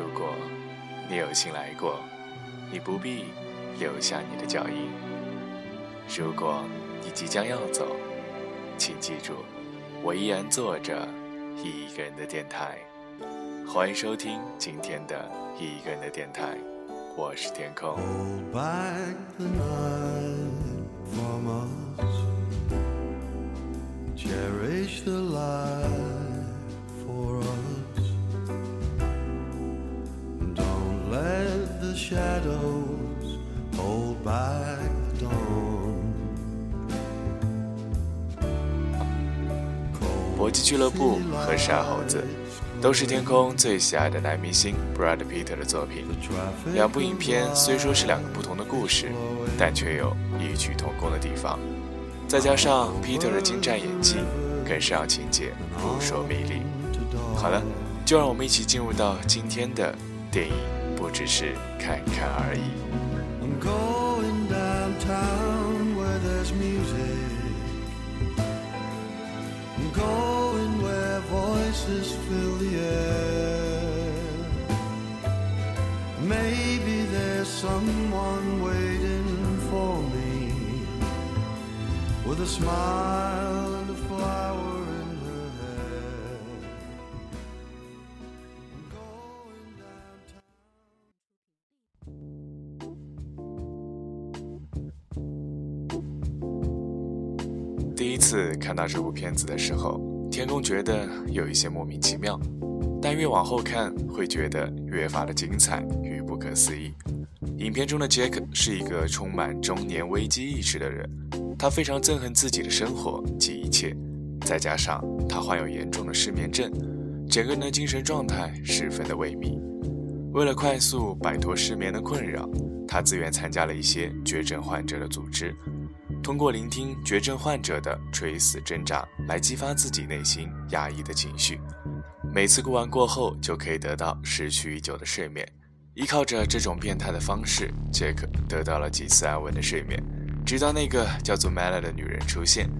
如果你有幸来过，你不必留下你的脚印。如果你即将要走，请记住，我依然坐着一个人的电台。欢迎收听今天的一个人的电台，我是天空。搏击俱乐部和傻猴子都是天空最喜爱的男明星 Brad Pitt 的作品。两部影片虽说是两个不同的故事，但却有异曲同工的地方。再加上 Peter 的精湛演技，更是让情节扑朔迷离。好了，就让我们一起进入到今天的电影，不只是看看而已。voices fill the air. Maybe there's someone waiting for me with a smile 次看到这部片子的时候，天空觉得有一些莫名其妙，但越往后看，会觉得越发的精彩与不可思议。影片中的杰克是一个充满中年危机意识的人，他非常憎恨自己的生活及一切，再加上他患有严重的失眠症，整个人的精神状态十分的萎靡。为了快速摆脱失眠的困扰，他自愿参加了一些绝症患者的组织。通过聆听绝症患者的垂死挣扎来激发自己内心压抑的情绪，每次过完过后就可以得到失去已久的睡眠。依靠着这种变态的方式，杰克得到了几次安稳的睡眠，直到那个叫做 Mela 的女人出现。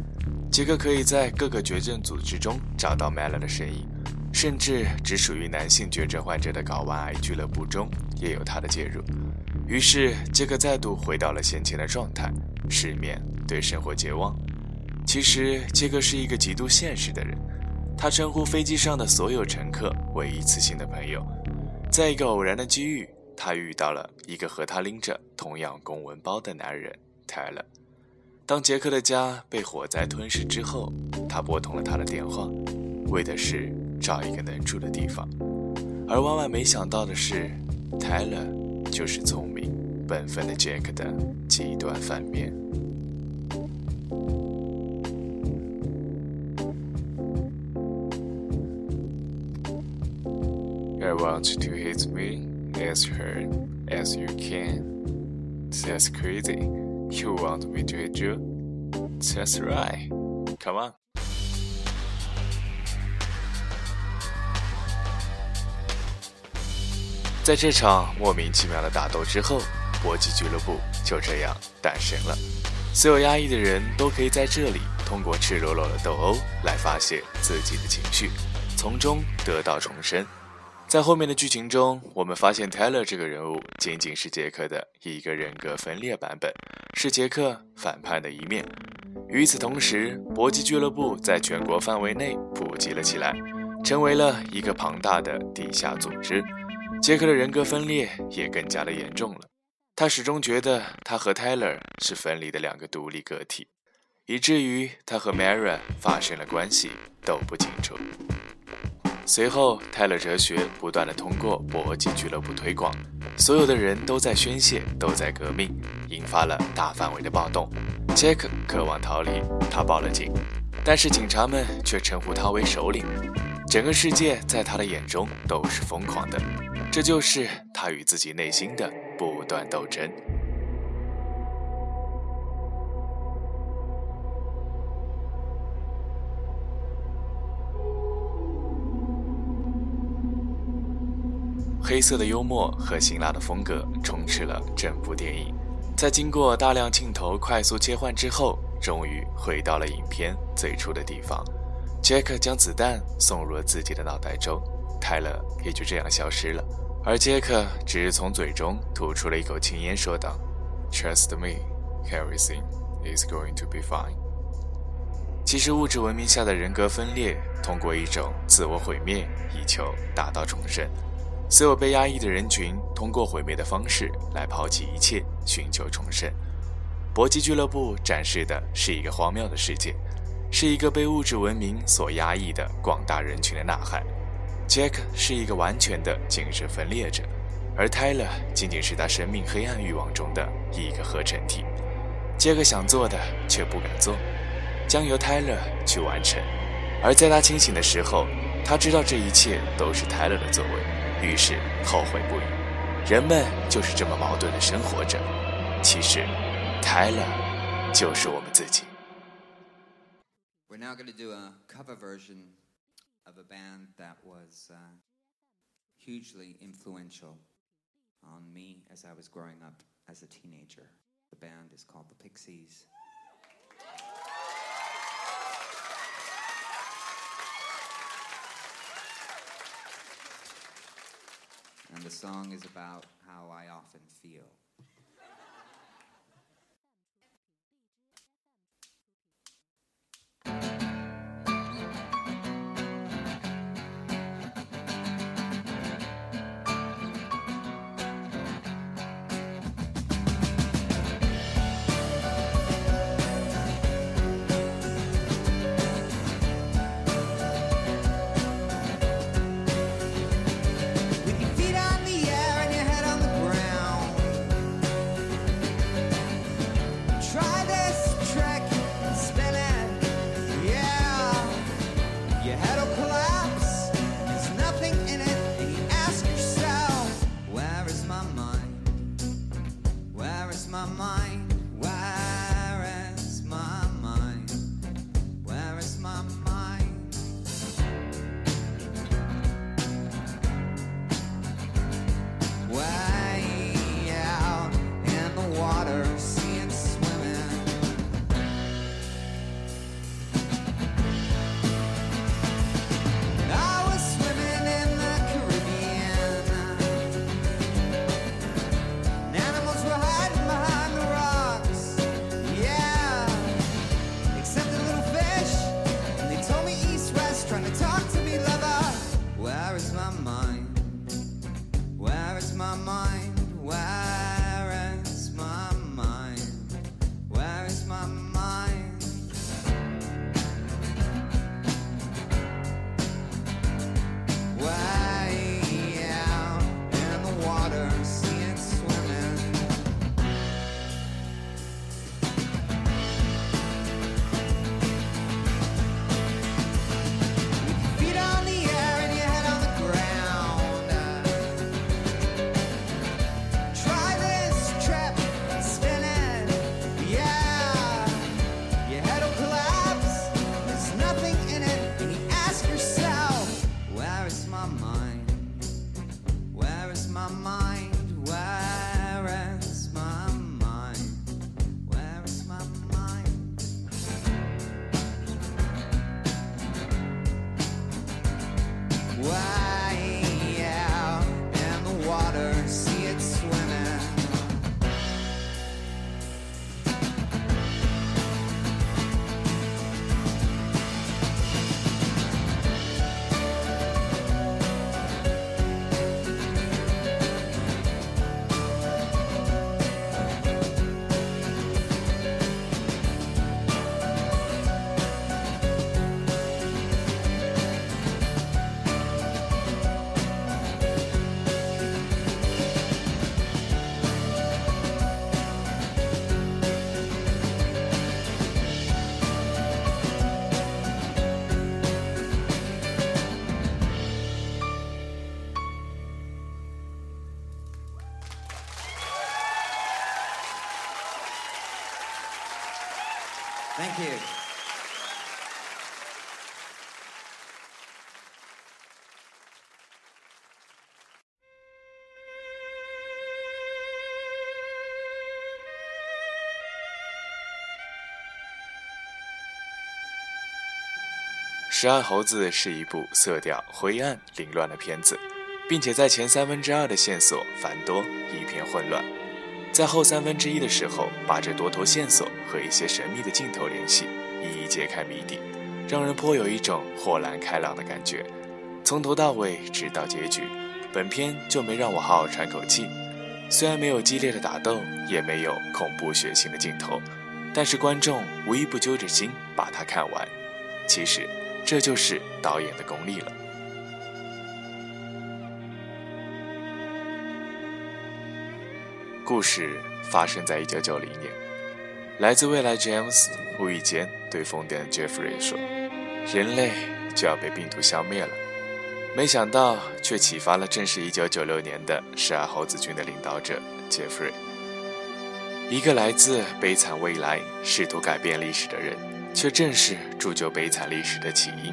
杰克可以在各个绝症组织中找到 Mela 的身影，甚至只属于男性绝症患者的睾丸癌俱乐部中也有他的介入。于是，杰克再度回到了先前的状态：失眠，对生活绝望。其实，杰克是一个极度现实的人。他称呼飞机上的所有乘客为一次性的朋友。在一个偶然的机遇，他遇到了一个和他拎着同样公文包的男人泰勒。当杰克的家被火灾吞噬之后，他拨通了他的电话，为的是找一个能住的地方。而万万没想到的是，泰勒。就是聪明、本分的杰克的极端反面。I want to hit me as hard as you can. That's crazy. You want me to hit you? That's right. Come on. 在这场莫名其妙的打斗之后，搏击俱乐部就这样诞生了。所有压抑的人都可以在这里通过赤裸裸的斗殴来发泄自己的情绪，从中得到重生。在后面的剧情中，我们发现泰勒这个人物仅仅是杰克的一个人格分裂版本，是杰克反叛的一面。与此同时，搏击俱乐部在全国范围内普及了起来，成为了一个庞大的地下组织。杰克的人格分裂也更加的严重了，他始终觉得他和 Tyler 是分离的两个独立个体，以至于他和 Mara 发生了关系都不清楚。随后，泰勒哲学不断的通过搏击俱乐部推广，所有的人都在宣泄，都在革命，引发了大范围的暴动。杰克渴望逃离，他报了警，但是警察们却称呼他为首领。整个世界在他的眼中都是疯狂的。这就是他与自己内心的不断斗争。黑色的幽默和辛辣的风格充斥了整部电影，在经过大量镜头快速切换之后，终于回到了影片最初的地方。杰克将子弹送入了自己的脑袋中。泰勒也就这样消失了。而杰克只是从嘴中吐出了一口青烟，说道：“Trust me, everything is going to be fine。”其实，物质文明下的人格分裂，通过一种自我毁灭，以求达到重生。所有被压抑的人群，通过毁灭的方式来抛弃一切，寻求重生。搏击俱乐部展示的是一个荒谬的世界，是一个被物质文明所压抑的广大人群的呐喊。Jack 是一个完全的精神分裂者，而 Tyler 仅仅是他生命黑暗欲望中的一个合成体。杰克想做的却不敢做，将由 Tyler 去完成。而在他清醒的时候，他知道这一切都是 Tyler 的作为，于是后悔不已。人们就是这么矛盾的生活着。其实，Tyler 就是我们自己。Now going to do a cover version. of a band that was uh, hugely influential on me as I was growing up as a teenager. The band is called the Pixies. And the song is about how I often feel. my mind. Wow. 十二猴子》是一部色调灰暗、凌乱的片子，并且在前三分之二的线索繁多，一片混乱；在后三分之一的时候，把这多头线索和一些神秘的镜头联系，一一揭开谜底，让人颇有一种豁然开朗的感觉。从头到尾，直到结局，本片就没让我好好喘口气。虽然没有激烈的打斗，也没有恐怖血腥的镜头，但是观众无一不揪着心把它看完。其实。这就是导演的功力了。故事发生在一九九零年，来自未来 James 无意间对疯癫的 Jeffrey 说：“人类就要被病毒消灭了。”没想到却启发了正是一九九六年的十二猴子军的领导者 Jeffrey，一个来自悲惨未来、试图改变历史的人。却正是铸就悲惨历史的起因。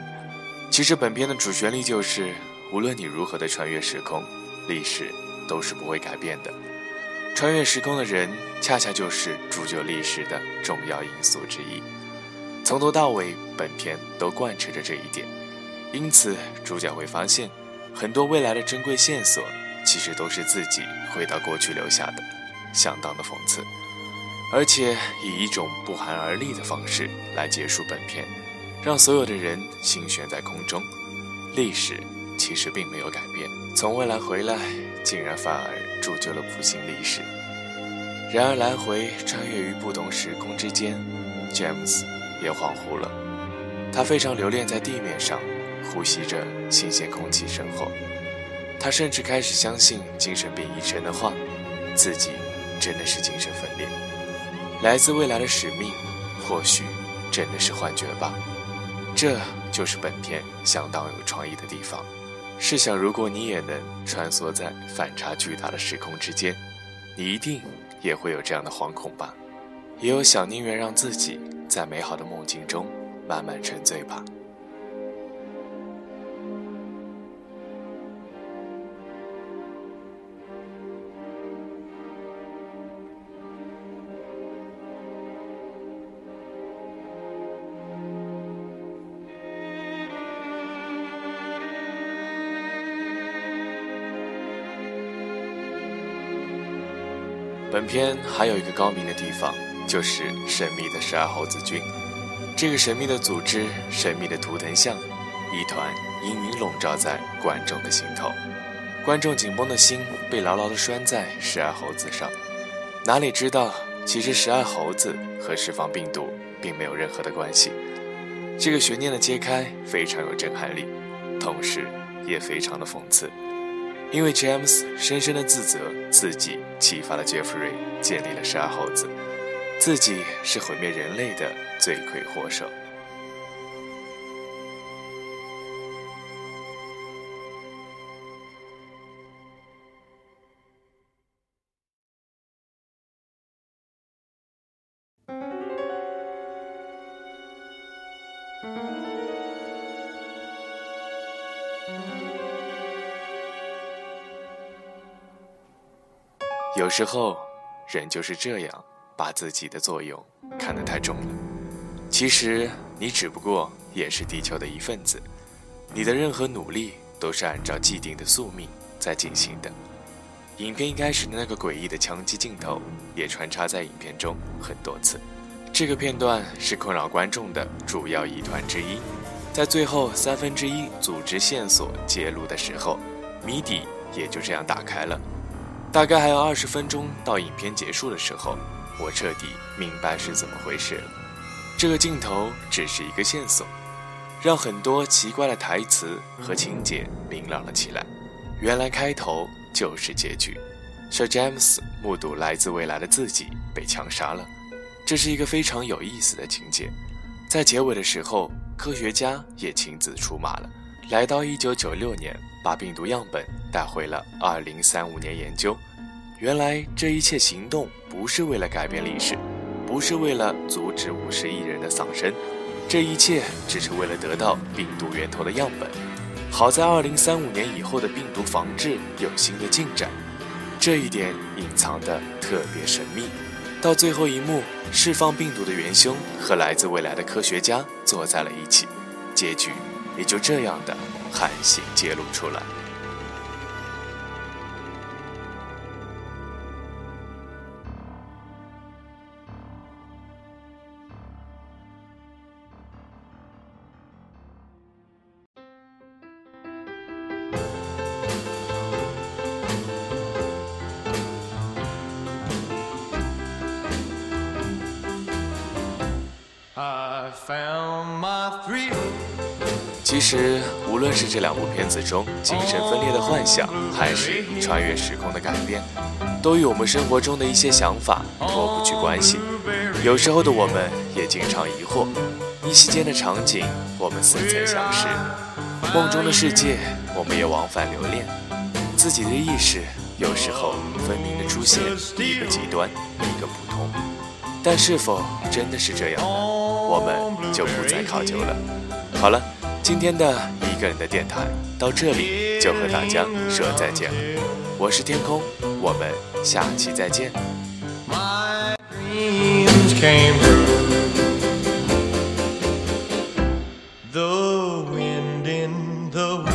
其实本片的主旋律就是：无论你如何的穿越时空，历史都是不会改变的。穿越时空的人，恰恰就是铸就历史的重要因素之一。从头到尾，本片都贯彻着这一点。因此，主角会发现，很多未来的珍贵线索，其实都是自己回到过去留下的，相当的讽刺。而且以一种不寒而栗的方式来结束本片，让所有的人心悬在空中。历史其实并没有改变，从未来回来，竟然反而铸就了不幸历史。然而来回穿越于不同时空之间，James 也恍惚了。他非常留恋在地面上，呼吸着新鲜空气身后。他甚至开始相信精神病医生的话，自己真的是精神分裂。来自未来的使命，或许真的是幻觉吧。这就是本片相当有创意的地方。试想，如果你也能穿梭在反差巨大的时空之间，你一定也会有这样的惶恐吧？也有想宁愿让自己在美好的梦境中慢慢沉醉吧。本片还有一个高明的地方，就是神秘的十二猴子军。这个神秘的组织，神秘的图腾像，一团阴云笼罩在观众的心头。观众紧绷的心被牢牢地拴在十二猴子上。哪里知道，其实十二猴子和释放病毒并没有任何的关系。这个悬念的揭开非常有震撼力，同时也非常的讽刺。因为 James 深深的自责，自己启发了 Jeffrey 建立了十二猴子，自己是毁灭人类的罪魁祸首。有时候，人就是这样，把自己的作用看得太重了。其实，你只不过也是地球的一份子，你的任何努力都是按照既定的宿命在进行的。影片一开始的那个诡异的枪击镜头，也穿插在影片中很多次。这个片段是困扰观众的主要疑团之一。在最后三分之一组织线索揭露的时候，谜底也就这样打开了。大概还有二十分钟到影片结束的时候，我彻底明白是怎么回事了。这个镜头只是一个线索，让很多奇怪的台词和情节明朗了起来。原来开头就是结局，Sir James 目睹来自未来的自己被枪杀了。这是一个非常有意思的情节。在结尾的时候，科学家也亲自出马了。来到一九九六年，把病毒样本带回了二零三五年研究。原来这一切行动不是为了改变历史，不是为了阻止五十亿人的丧生，这一切只是为了得到病毒源头的样本。好在二零三五年以后的病毒防治有新的进展，这一点隐藏的特别神秘。到最后一幕，释放病毒的元凶和来自未来的科学家坐在了一起。结局也就这样的寒心揭露出来。I found my three. 其实，无论是这两部片子中精神分裂的幻想，还是穿越时空的改变，都与我们生活中的一些想法脱不去关系。有时候的我们也经常疑惑：一夕间的场景，我们似曾相识；梦中的世界，我们也往返留恋。自己的意识有时候分明的出现一个极端，一个普通。但是否真的是这样呢？我们就不再考究了。好了。今天的一个人的电台到这里就和大家说再见了，我是天空，我们下期再见。the wind in the wind